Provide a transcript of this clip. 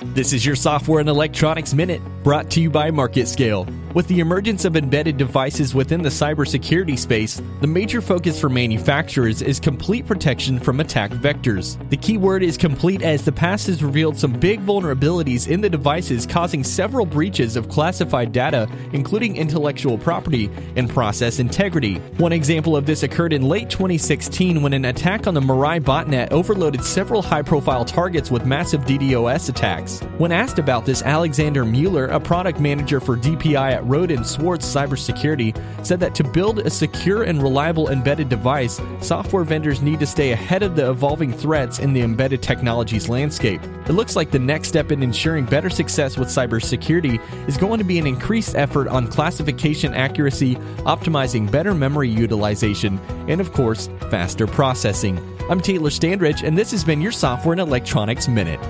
This is your Software and Electronics Minute, brought to you by MarketScale. With the emergence of embedded devices within the cybersecurity space, the major focus for manufacturers is complete protection from attack vectors. The key word is complete as the past has revealed some big vulnerabilities in the devices, causing several breaches of classified data, including intellectual property and process integrity. One example of this occurred in late 2016 when an attack on the Mirai botnet overloaded several high profile targets with massive DDoS attacks. When asked about this, Alexander Mueller, a product manager for DPI at Rohde & Schwarz Cybersecurity, said that to build a secure and reliable embedded device, software vendors need to stay ahead of the evolving threats in the embedded technologies landscape. It looks like the next step in ensuring better success with cybersecurity is going to be an increased effort on classification accuracy, optimizing better memory utilization, and of course, faster processing. I'm Taylor Standridge, and this has been your Software and Electronics Minute.